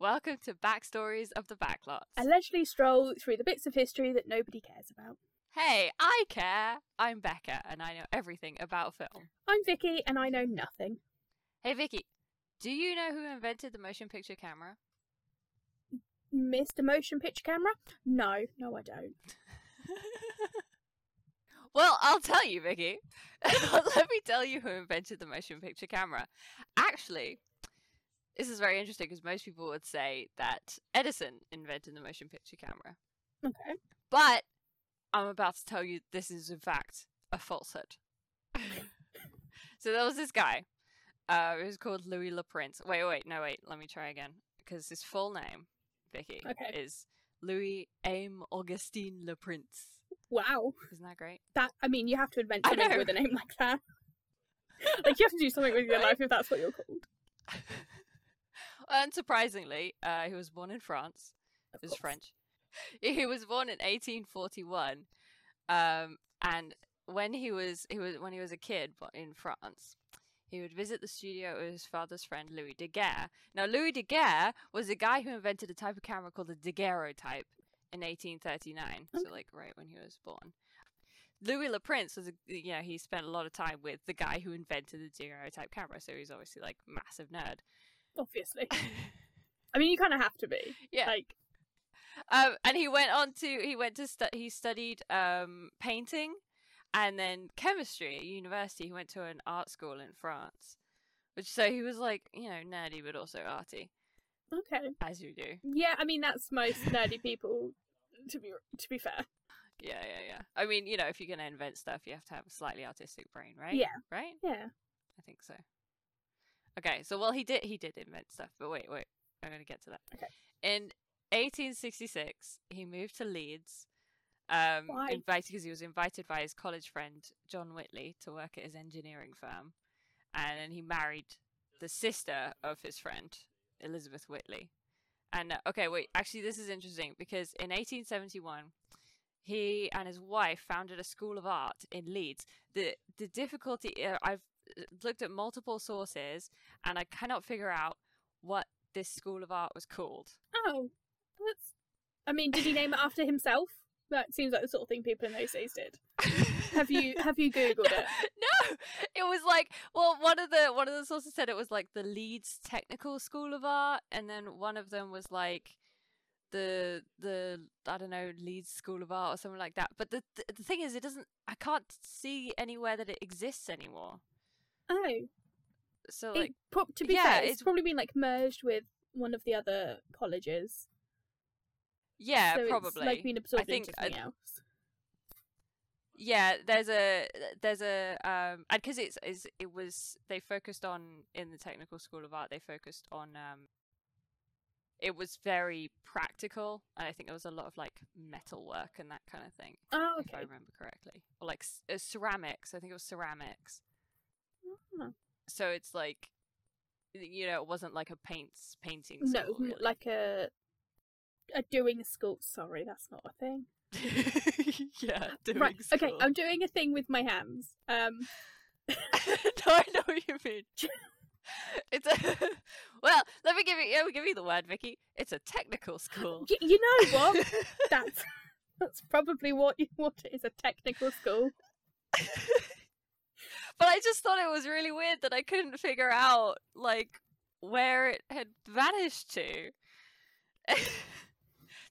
Welcome to Backstories of the Backlots. A leisurely stroll through the bits of history that nobody cares about. Hey, I care. I'm Becca, and I know everything about film. I'm Vicky, and I know nothing. Hey, Vicky, do you know who invented the motion picture camera? Mr. Motion Picture Camera? No, no, I don't. well, I'll tell you, Vicky. Let me tell you who invented the motion picture camera. Actually, this is very interesting because most people would say that Edison invented the motion picture camera. Okay. But I'm about to tell you this is in fact a falsehood. so there was this guy. Uh, it was called Louis Le Prince. Wait, wait, no, wait. Let me try again because his full name, Vicky, Okay. is Louis Aime Augustine Le Prince. Wow. Isn't that great? That I mean, you have to invent something with a name like that. like you have to do something with your life if that's what you're called. Unsurprisingly, uh, he was born in France. Of He was course. French. He was born in 1841, um, and when he was he was when he was a kid in France, he would visit the studio of his father's friend Louis Daguerre. Now, Louis Daguerre was a guy who invented a type of camera called the daguerreotype in 1839. So, like right when he was born. Louis Le Prince was, a, you know, he spent a lot of time with the guy who invented the daguerreotype camera. So he's obviously like massive nerd. Obviously. I mean, you kind of have to be. Yeah. Like, Um, and he went on to he went to stu- he studied um painting and then chemistry at university. He went to an art school in France, which so he was like you know nerdy but also arty okay. as you do. Yeah, I mean that's most nerdy people. To be to be fair. Yeah, yeah, yeah. I mean, you know, if you're gonna invent stuff, you have to have a slightly artistic brain, right? Yeah. Right. Yeah. I think so. Okay, so well, he did he did invent stuff, but wait, wait, I'm gonna get to that. Okay. In 1866, he moved to Leeds. Um, Why? invited because he was invited by his college friend John Whitley to work at his engineering firm, and then he married the sister of his friend Elizabeth Whitley. And uh, okay, wait, actually, this is interesting because in 1871, he and his wife founded a school of art in Leeds. the The difficulty uh, I've looked at multiple sources, and I cannot figure out what this school of art was called. Oh, that's. I mean, did he name it after himself? That seems like the sort of thing people in those days did. Have you have you googled it? no, it was like well, one of the one of the sources said it was like the Leeds Technical School of Art, and then one of them was like the the I don't know Leeds School of Art or something like that. But the the, the thing is, it doesn't. I can't see anywhere that it exists anymore. Oh, So it, like, pro- to be yeah, fair, it's, it's- probably been like merged with one of the other colleges. yeah, so probably. It's like being absorbed think, into something else. Yeah, there's a there's a um and because it's, it's it was they focused on in the technical school of art they focused on um it was very practical and I think there was a lot of like metal work and that kind of thing Oh, if I remember correctly or like uh, ceramics I think it was ceramics So it's like you know it wasn't like a paints painting No, school, m- really. like a a doing school. Sorry, that's not a thing. yeah doing right. Okay. I'm doing a thing with my hands. Um, no, I know what you mean. It's a well. Let me give you. Let me give you the word, Vicky. It's a technical school. y- you know what? that's that's probably what you, what it is. A technical school. But I just thought it was really weird that I couldn't figure out like where it had vanished to.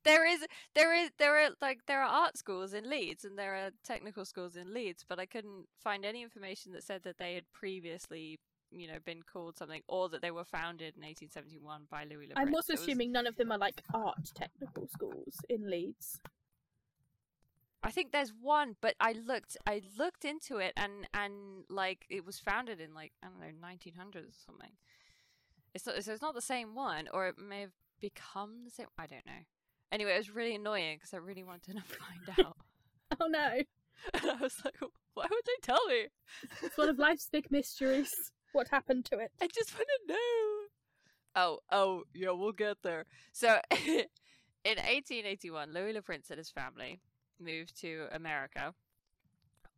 there is, there is, there are like there are art schools in Leeds and there are technical schools in Leeds, but I couldn't find any information that said that they had previously, you know, been called something or that they were founded in 1871 by Louis Le I'm also It was- assuming none of them are like art technical schools in Leeds. I think there's one, but I looked I looked into it and and like it was founded in like I don't know 1900s or something. It's not, so it's not the same one, or it may have become the same. I don't know. Anyway, it was really annoying because I really wanted to find out, Oh no, and I was like, why would they tell me? it's one of life's big mysteries. What happened to it? I just want to know. Oh, oh, yeah, we'll get there. So, in 1881, Louis Le Prince and his family moved to America.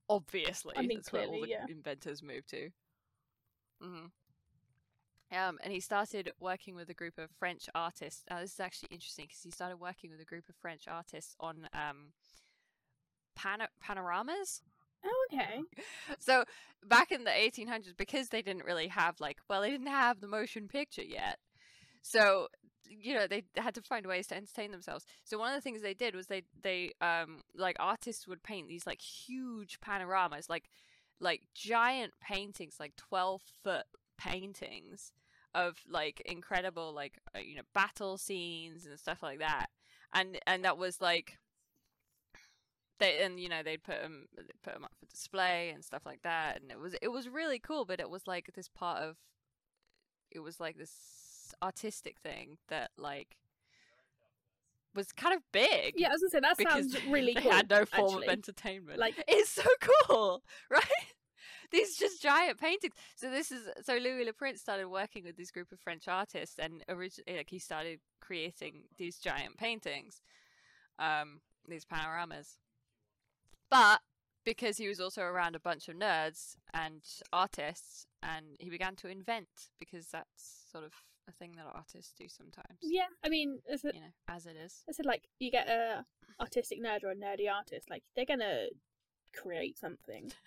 Obviously, I mean, that's where all clearly, the yeah. inventors moved to. hmm Um, and he started working with a group of French artists. Now, this is actually interesting because he started working with a group of French artists on um, pana- panoramas. Oh, okay. So back in the 1800s, because they didn't really have like, well, they didn't have the motion picture yet. So you know they had to find ways to entertain themselves. So one of the things they did was they they um like artists would paint these like huge panoramas, like like giant paintings, like 12 foot paintings of like incredible like uh, you know battle scenes and stuff like that. And and that was like they and you know they'd put them put them up for display and stuff like that and it was it was really cool but it was like this part of it was like this artistic thing that like was kind of big Yeah, I was gonna say that sounds really they cool. had no form actually. of entertainment Like- it's so cool right these just giant paintings so this is so louis le prince started working with this group of french artists and originally like he started creating these giant paintings um these panoramas but because he was also around a bunch of nerds and artists and he began to invent because that's sort of a thing that artists do sometimes Yeah, I mean, as a, you know as it is I said, like you get a artistic nerd or a nerdy artist, like they're gonna create something.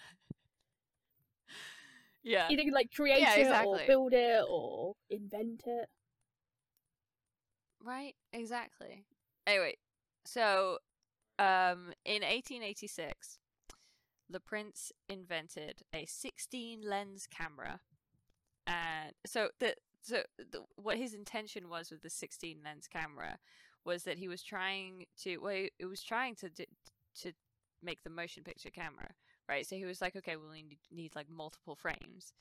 yeah you think like create Yeah, it exactly. or build it or invent it. Right, exactly. Anyway, so um in 1886, Le Prince invented a 16 lens camera. And so the so the, what his intention was with the 16 lens camera was that he was trying to well it was trying to d- to make the motion picture camera, right? So he was like, okay, well we need, need like multiple frames,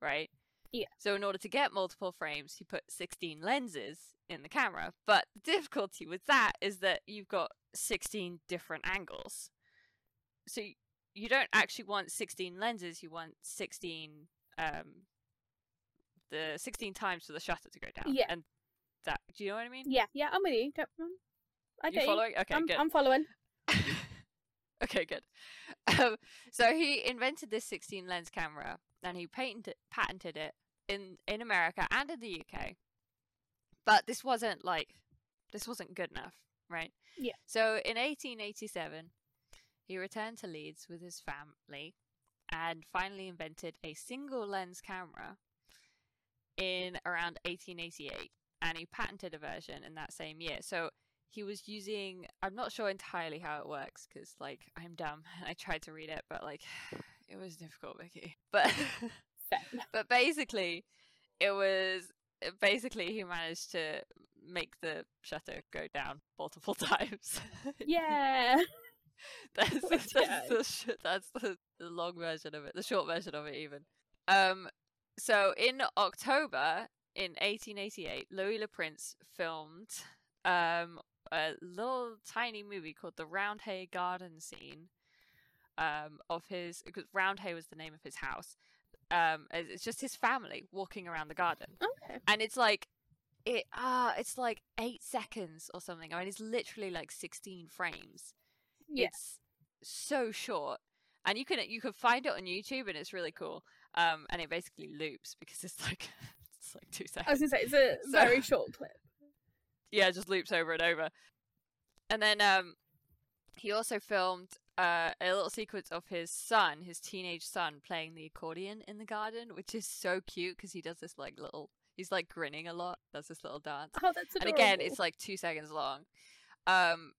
right? Yeah. So in order to get multiple frames, he put 16 lenses in the camera. But the difficulty with that is that you've got 16 different angles. So you don't actually want 16 lenses, you want 16 um the 16 times for the shutter to go down. Yeah. And that do you know what I mean? Yeah, yeah, I'm with you. Don't, I you get you. following? Okay, I'm, good. I'm following. okay, good. Um, so he invented this 16 lens camera and he patented patented it in in America and in the UK. But this wasn't like this wasn't good enough, right? Yeah. So in 1887, he returned to Leeds with his family and finally invented a single lens camera in around 1888 and he patented a version in that same year. So he was using i'm not sure entirely how it works because like i'm dumb and i tried to read it but like it was difficult vicky. But but basically it was basically he managed to make the shutter go down multiple times. Yeah. that's, that's, the, that's the, the long version of it the short version of it even. Um so in october in 1888 louis le prince filmed um a little tiny movie called the roundhay garden scene um of his because roundhay was the name of his house um it's just his family walking around the garden. Okay. and it's like it ah it's like eight seconds or something. I mean it's literally like 16 frames. Yeah. it's so short. And you can you can find it on youtube and it's really cool um and it basically loops because it's like it's like two seconds. I was gonna say it's a So- very short clip. yeah it just loops over and over and then um he also filmed uh, a little sequence of his son his teenage son playing the accordion in the garden which is so cute because he does this like little he's like grinning a lot does this little dance Oh, that's and adorable. again it's like two seconds long um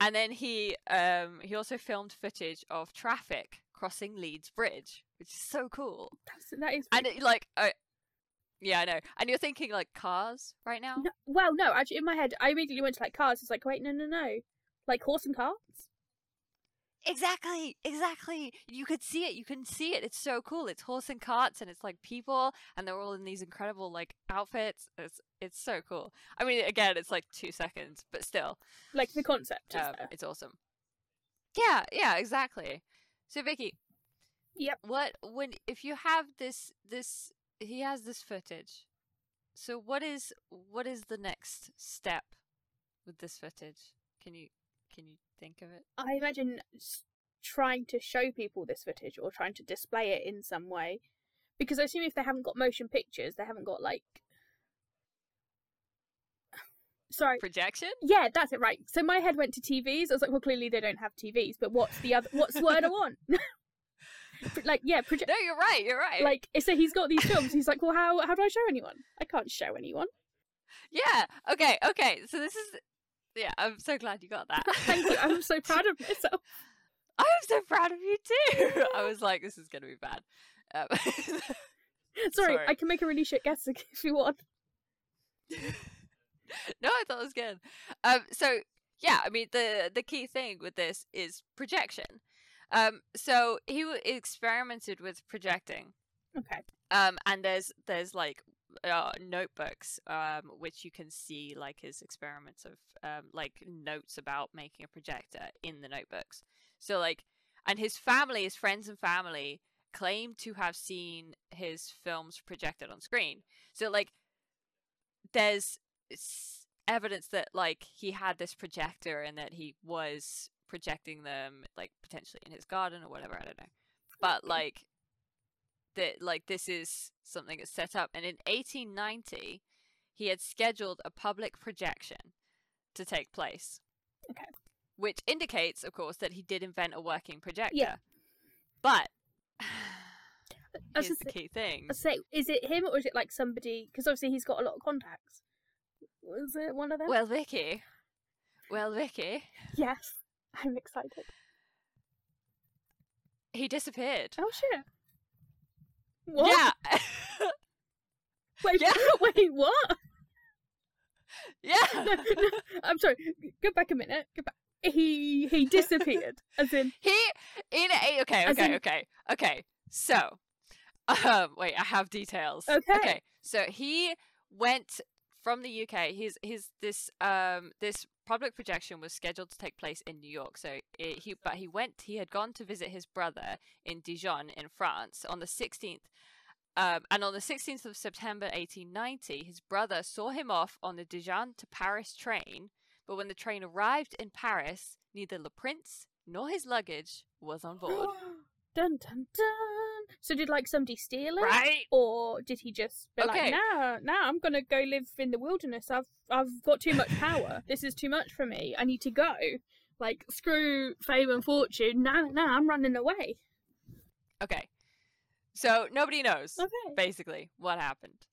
and then he um he also filmed footage of traffic crossing leeds bridge which is so cool. That's, that is. and it, like uh, yeah i know. And you're thinking like cars right now? No, well, no, actually, in my head, I immediately went to like cars. It's like, wait, no, no, no, like horse and carts. exactly exactly. You could see it you can see it. It's so cool. It's horse and carts and it's like people and they're all in these incredible like outfits. It's it's so cool. I mean again it's like two seconds but still. Like the concept is um, it's awesome. Yeah, yeah, exactly. So Vicky, Yep. what when if you have this this he has this footage. So what is what is the next step with this footage? Can you can you think of it? I imagine trying to show people this footage or trying to display it in some way. Because I assume if they haven't got motion pictures, they haven't got like sorry. Projection? Yeah, that's it. Right. So my head went to TVs. I was like, well, clearly they don't have TVs. But what's the other? What's the word I want? like, yeah, project. No, you're right. You're right. Like, so he's got these films. He's like, well, how how do I show anyone? I can't show anyone. yeah. Okay. Okay. So this is. Yeah, I'm so glad you got that. Thank you. I'm so proud of myself. I'm so proud of you too. I was like, this is gonna be bad. Um, Sorry, Sorry. I can make a really shit guess if you want. no, I thought it was good. Um, so yeah, I mean the the key thing with this is projection. Um, so he w- experimented with projecting, Okay. um, and there's there's like uh, notebooks um, which you can see like his experiments of um, like notes about making a projector in the notebooks. So like, and his family, his friends and family claim to have seen his films projected on screen. So like, there's evidence that like he had this projector and that he was projecting them like potentially in his garden or whatever. I don't know, but like that like this is something that's set up and in 1890 he had scheduled a public projection to take place Okay. which indicates of course that he did invent a working projector Yeah. but here's the key thing I say, is it him or is it like somebody? Because obviously he's got a lot of contacts. Was it one of them? well vicky well vicky yes. I'm excited. he disappeared Oh shit. What? yeah Wait, Yeah. wait, what? yeah No, no, I'm sorry. Go back a minute. Go back. He he disappeared. As in, He in a okay, okay, in- okay, okay. So, um, wait, I have details. Okay. Okay. So he went from the UK. His his this um this public projection was scheduled to take place in New York. So it, he but he went. He had gone to visit his brother in Dijon in France on the sixteenth. Um, and on the 16th of September 1890, his brother saw him off on the Dijon to Paris train. But when the train arrived in Paris, neither Le Prince nor his luggage was on board. dun dun dun. So did like somebody steal it, right? or did he just be like, Okay. "Nah, nah, I'm gonna go live in the wilderness. I've I've got too much power. this is too much for me. I need to go. Like screw fame and fortune. Nah, nah, I'm running away." Okay. So nobody knows Okay. basically what happened.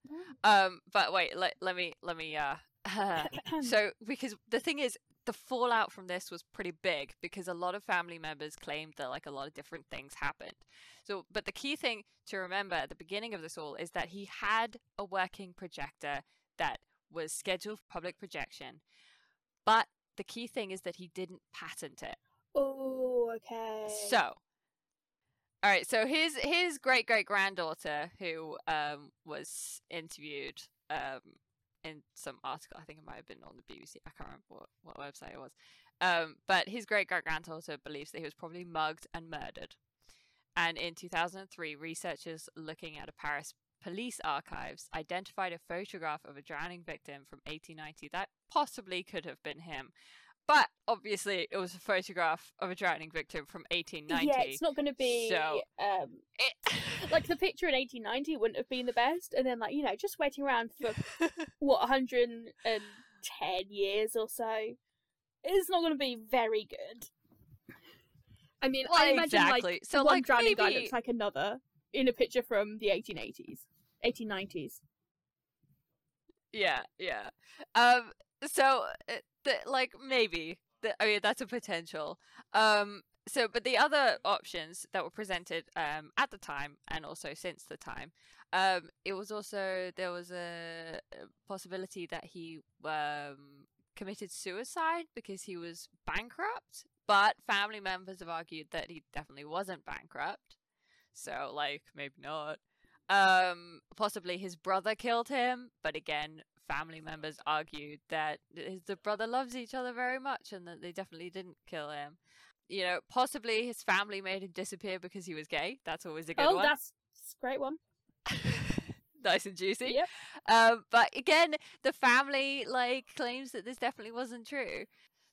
Um, but wait, let let me let me uh. so because the thing is, the fallout from this was pretty big because a lot of family members claimed that like a lot of different things happened. So, but the key thing to remember at the beginning of this all is that he had a working projector that was scheduled for public projection, but the key thing is that he didn't patent it. Oh, okay. So, all right. So his his great great granddaughter, who um was interviewed um in some article, I think it might have been on the BBC. I can't remember what, what website it was. Um, but his great great granddaughter believes that he was probably mugged and murdered. And in 2003, researchers looking at a Paris police archives identified a photograph of a drowning victim from 1890 that possibly could have been him. But obviously, it was a photograph of a drowning victim from 1890. yeah, it's not going to be So- um It- like the picture in 1890 wouldn't have been the best, and then like you know just waiting around for what 110 years or so, it's not going to be very good. I mean, I imagine exactly. like So, one like, drowning guy looks like another in a picture from the 1880s, 1890s. yeah, yeah. Um. So, the, like, maybe. The, I mean, that's a potential. Um. So, but the other options that were presented um at the time and also since the time, um, it was also there was a possibility that he um committed suicide because he was bankrupt. But family members have argued that he definitely wasn't bankrupt. So, like, maybe not. Um, possibly his brother killed him, but again, family members argued that his the brother loves each other very much and that they definitely didn't kill him. You know, possibly his family made him disappear because he was gay. That's always a good oh, one. that's, that's a great one. nice and juicy. Yep. Um, but again, the family like claims that this definitely wasn't true.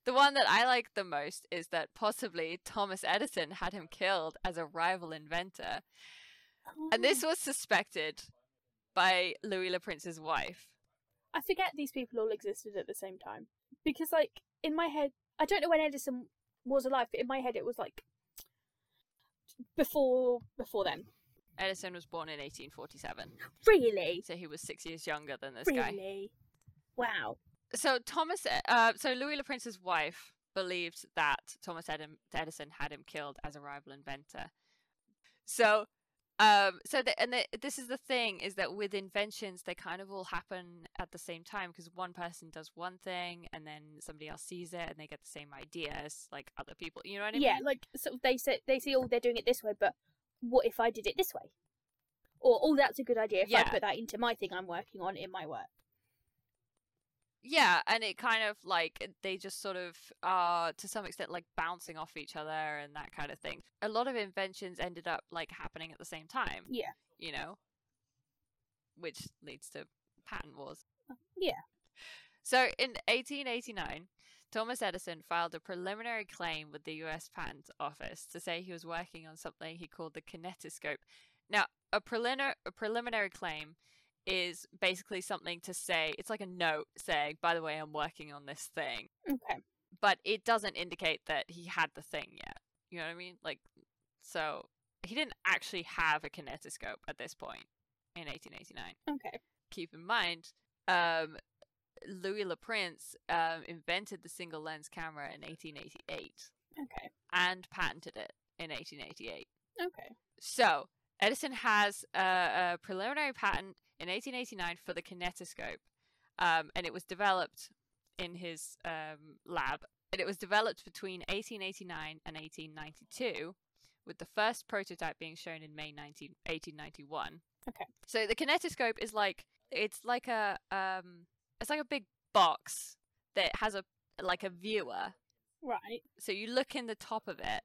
The one that I like the most is that possibly Thomas Edison had him killed as a rival inventor. And this was suspected by Louis Le Prince's wife. I forget these people all existed at the same time because, like, in my head, I don't know when Edison was alive, but in my head, it was like before before then. Edison was born in 1847, Really, so he was six years younger than this guy. really, wow. So Thomas, uh, so Louis Le Prince's wife believed that Thomas Edison had him killed as a rival inventor. So, um, so the, and the, this is the thing is that with inventions, they kind of all happen at the same time because one person does one thing and then somebody else sees it and they get the same ideas like other people. You know what I mean? Yeah, like so they say they see, oh, they're doing it this way, but what if I did it this way? Or oh, that's a good idea if I put that into my thing I'm working on in my work. Yeah, and it kind of like they just sort of are to some extent like bouncing off each other and that kind of thing. A lot of inventions ended up like happening at the same time. Yeah. you know, which leads to patent wars. Uh, yeah. So in 1889, Thomas Edison filed a preliminary claim with the US Patent Office to say he was working on something he called the kinetoscope. Now, a, preliminary a preliminary claim is basically something to say, it's like a note saying, by the way, I'm working on this thing, Okay. but it doesn't indicate that he had the thing yet. You know what I mean? Like, so he didn't actually have a kinetoscope at this point in 1889 Okay. keep in mind, um, Louis Le Prince um, invented the single lens camera in 1888 Okay. and patented it in 1888. Okay. So Edison has a, a preliminary patent in 1889 for the kinetoscope, um, and it was developed in his um, lab. And it was developed between 1889 and 1892, with the first prototype being shown in May 19, 1891. Okay. So the kinetoscope is like it's like a um, it's like a big box that has a like a viewer. Right. So you look in the top of it,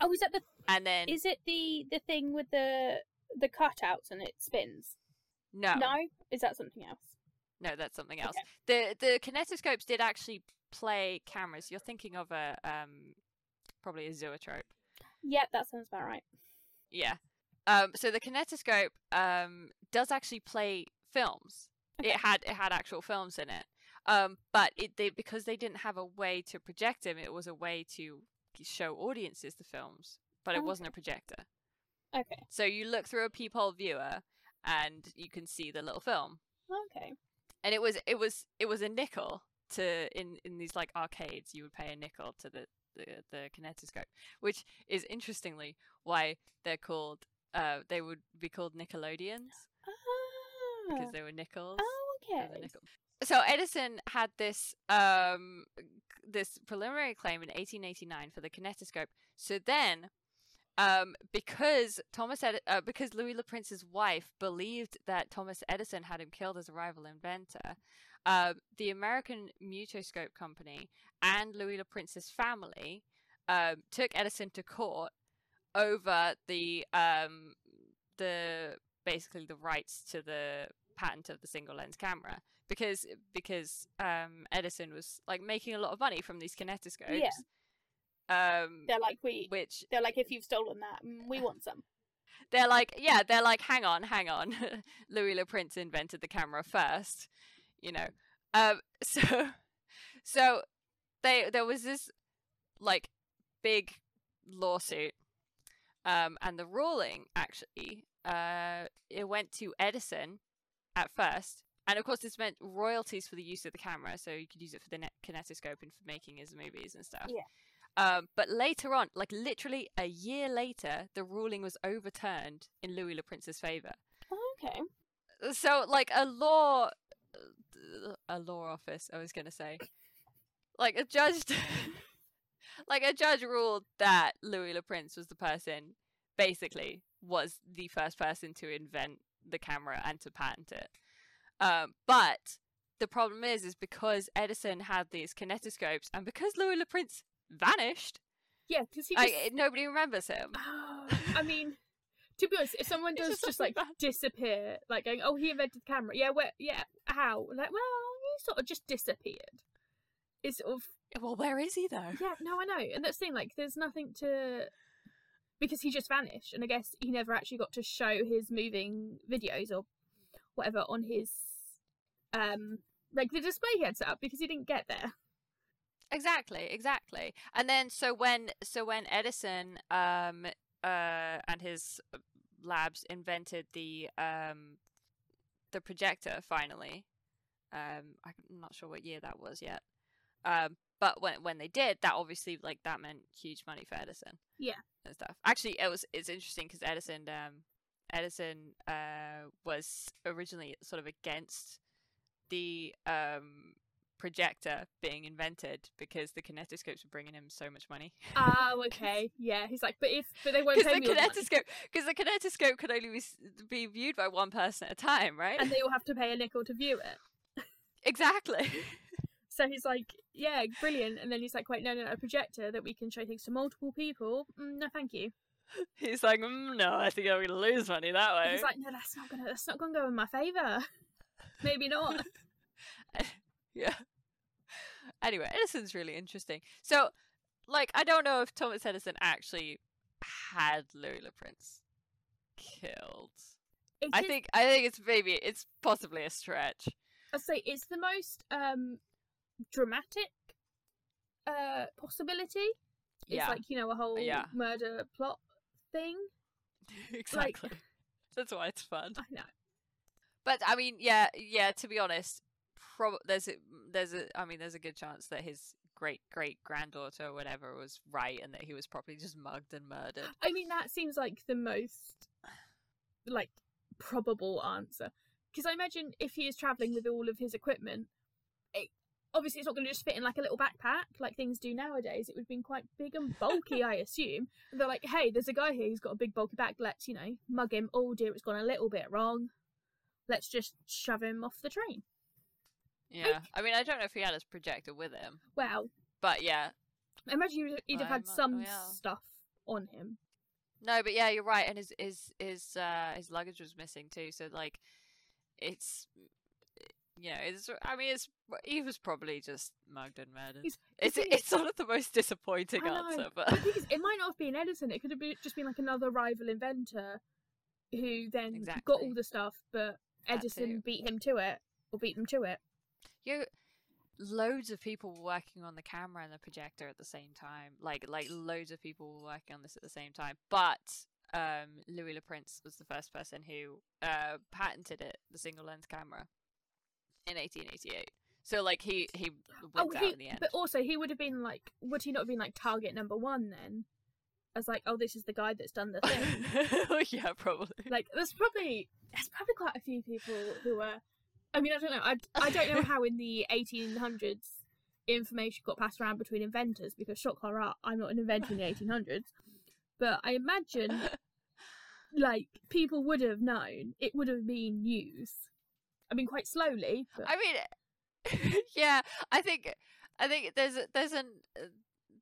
Oh, is that the? And then Is it the the thing with the the cutouts and it spins? no, No. Is that something else? No, that's something else. The the kinetoscopes did actually play cameras. You're thinking of a um probably a zoetrope. Yep, that sounds about right. Yeah. Um so the kinetoscope um does actually play films. Okay. It had it had actual films in it. Um but it they because they didn't have a way to project them, it was a way to show audiences the films, but it Oh, wasn't a projector. Okay. So you look through a peephole viewer and you can see the little film. Okay. and it was it was it was a nickel to in in these like arcades you would pay a nickel to the the, the kinetoscope which is interestingly why they're called uh they would be called nickelodeons because Ah. they were nickels Oh, okay. nickel- so edison had this um this preliminary claim in 1889 for the kinetoscope so then um, because Thomas uh, because Louis Le Prince's wife believed that Thomas Edison had him killed as a rival inventor, uh, the American Mutoscope Company and Louis Le Prince's family um, took Edison to court over the um, the basically the rights to the patent of the single lens camera because because um, Edison was like making a lot of money from these kinetoscopes. Yeah. Um, They're like we. which They're like if you've stolen that, mm, we want some. they're like, yeah, they're like, hang on, hang on. Louis Le Prince invented the camera first, you know. Um, so, so they there was this like big lawsuit, um, and the ruling actually, uh, it went to Edison at first, and of course this meant royalties for the use of the camera, so you could use it for the net- kinetoscope and for making his movies and stuff. Yeah. Um, but later on, like literally a year later, the ruling was overturned in Louis Le Prince's favor. Oh, okay. So, like a law, a law office, I was gonna say, like a judge, like a judge ruled that Louis Le Prince was the person, basically, was the first person to invent the camera and to patent it. Um, but the problem is, is because Edison had these kinetoscopes, and because Louis Le Prince vanished, Yeah, because he just. nobody remembers him. I mean, to be honest, if someone does just just, like bad. disappear, like going, "Oh, he invented the camera," yeah, where, yeah, how? Like, well, he sort of just disappeared. It's sort of Well, where is he though? yeah, no, I know, and that's the thing. Like, there's nothing to because he just vanished, and I guess he never actually got to show his moving videos or whatever on his um like the display he had set up because he didn't get there. Exactly, exactly. And then so when so when Edison um uh and his labs invented the um the projector finally. Um I'm not sure what year that was yet. Um but when when they did, that obviously like that meant huge money for Edison. Yeah. And stuff. Actually, it was it's interesting because Edison um Edison uh was originally sort of against the um projector being invented because the kinetoscopes were bringing him so much money. Oh, okay. Yeah, he's like, but if but they won't pay the me kinetoscope, because the kinetoscope could only be, be viewed by one person at a time, right? and they all have to pay a nickel to view it. exactly. So he's like, yeah, brilliant. And then he's like, wait, no, no, no, a projector that we can show things to multiple people. Mm, no, thank you. He's like, mm, no, I think I'm going to lose money that way. He's like, no, that's not gonna, that's not gonna go in my favor. Maybe not. Yeah. Anyway, Edison's really interesting. So, like, I don't know if Thomas Edison actually had Louis Le Prince killed. It I is- think I think it's maybe it's possibly a stretch. I'd say it's the most um dramatic uh possibility. It's Yeah. like you know a whole Yeah. murder plot thing. exactly. That's why it's fun. I know. But I mean, yeah, yeah. To be honest, prob- there's a, mm, there's a I mean, there's a good chance that his great great granddaughter or whatever was right, and that he was probably just mugged and murdered. I mean that seems like the most like probable answer because I imagine if he is traveling with all of his equipment, it, obviously it's not going to just fit in like a little backpack like things do nowadays. It would have been quite big and bulky, I assume. And they're like, "Hey, there's a guy here who's got a big bulky bag. Let's you know mug him. Oh dear, it's gone a little bit wrong. Let's just shove him off the train." Yeah, I mean, I don't know if he had his projector with him, Well, but yeah, I imagine he'd, have had some yeah. stuff on him. no, but yeah, you're right, and his his his uh his luggage was missing too, so like, it's. You know, it's. I mean, it's. He was probably just mugged and murdered. He's- It's thing it's sort of the most disappointing I know. answer, but is, it might not have been Edison. It could have been, just been like another rival inventor who then got Exactly. all the stuff, but That Edison too. beat him to it or beat them to it. You loads of people working on the camera and the projector at the same time like like loads of people working on this at the same time but um louis le prince was the first person who uh patented it the single lens camera in 1888 so like he he out he, in the end but also he would have been like, would he not have been like target number one then? As like, oh, this is the guy that's done the thing. yeah probably like, there's probably there's probably quite a few people who are. I mean, I don't know. I I don't know how in the 1800s information got passed around between inventors because shock horror, I'm not an inventor in the 1800s, but I imagine like people would have known. It would have been news. I mean, quite slowly. But... I mean, yeah, I think I think there's there's an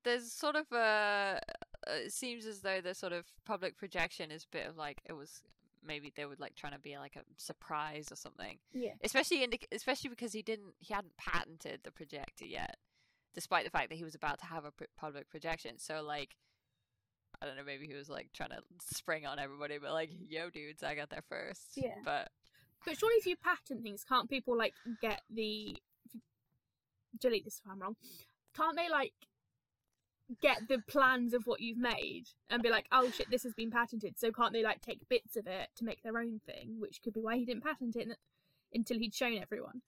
there's sort of a it seems as though the sort of public projection is a bit of like it was maybe they were like trying to be like a surprise or something. yeah. Especially in especially because he didn't he hadn't patented the projector yet, despite the fact that he was about to have a public projection. So like. I don't know. Maybe he was like trying to spring on everybody, but like, yo, dudes, I got there first. Yeah. But But surely, if you patent things, can't people like get the delete this if I'm wrong? Can't they like get the plans of what you've made and be like, oh shit, this has been patented? So can't they like take bits of it to make their own thing? Which could be why he didn't patent it until he'd shown everyone.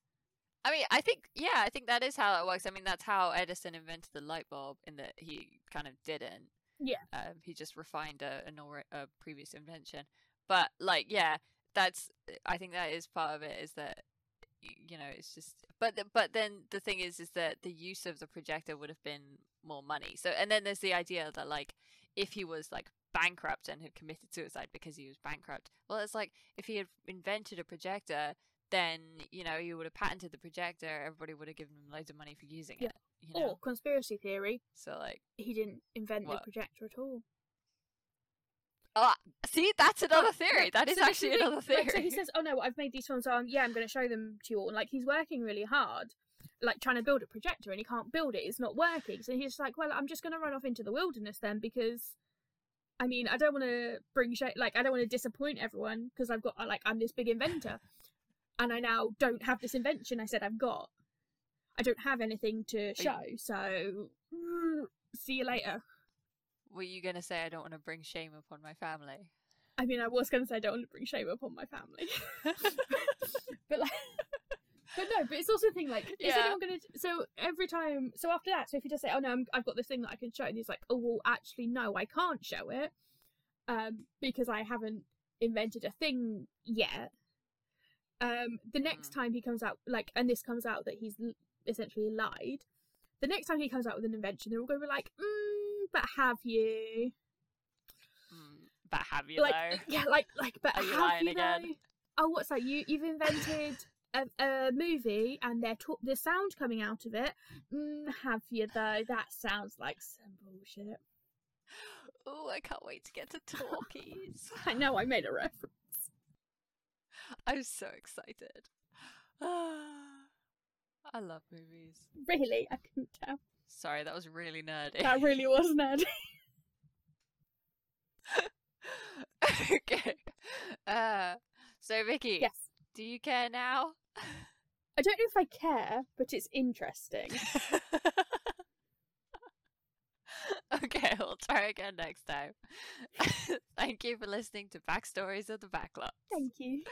I mean, I think yeah, I think that is how it works. I mean, that's how Edison invented the light bulb, in that he kind of didn't. Yeah. Um, he just refined a, alre- a previous invention. But like, yeah, that's. I think that is part of it. Is that you know, it's just. But but then the thing is, is that the use of the projector would have been more money. So and then there's the idea that like, if he was like bankrupt and had committed suicide because he was bankrupt, well, it's like if he had invented a projector then you know you would have patented the projector. Everybody would have given him loads of money for using Yeah. it. You know? Or conspiracy theory, So like, he didn't invent What? the projector at all. Ah, see, that's another theory. that is so actually thing, another theory. Like, so he says, "Oh no, I've made these films. Um, yeah, I'm going to show them to you all." Like he's working really hard, like trying to build a projector, and he can't build it. It's not working. So he's like, "Well, I'm just going to run off into the wilderness then, because, I mean, I don't want to bring sh- like I don't want to disappoint everyone because I've got like I'm this big inventor." and I now don't have this invention I said I've got. I don't have anything to show, so mm, see you later. Were you gonna say I don't want to bring shame upon my family? I mean, I was going to say I don't want to bring shame upon my family, but like, but no, but it's also a thing like, is Yeah. anyone going to? So every time, so after that, so if you just say, oh no, I'm, I've got this thing that I can show, and he's like, oh well, actually no, I can't show it, um, because I haven't invented a thing yet. Um, the next time he comes out, like, and this comes out that he's l- essentially lied. The next time he comes out with an invention, they're all going to be like, mm, but have you? Mm, but have you like though? yeah like like but Are you have you again? though? oh what's that you you've invented a, a movie and they're ta- the sound coming out of it mm, have you though that sounds like some bullshit Oh, I can't wait to get to talkies. i know i made a reference I'm so excited. I love movies. really i couldn't tell Sorry, that was really nerdy. that really was nerdy okay. Uh, so Vicky, yes do you care now? i don't know if i care but it's interesting okay, we'll try again next time. Thank you for listening to Backstories of the Backlot. thank you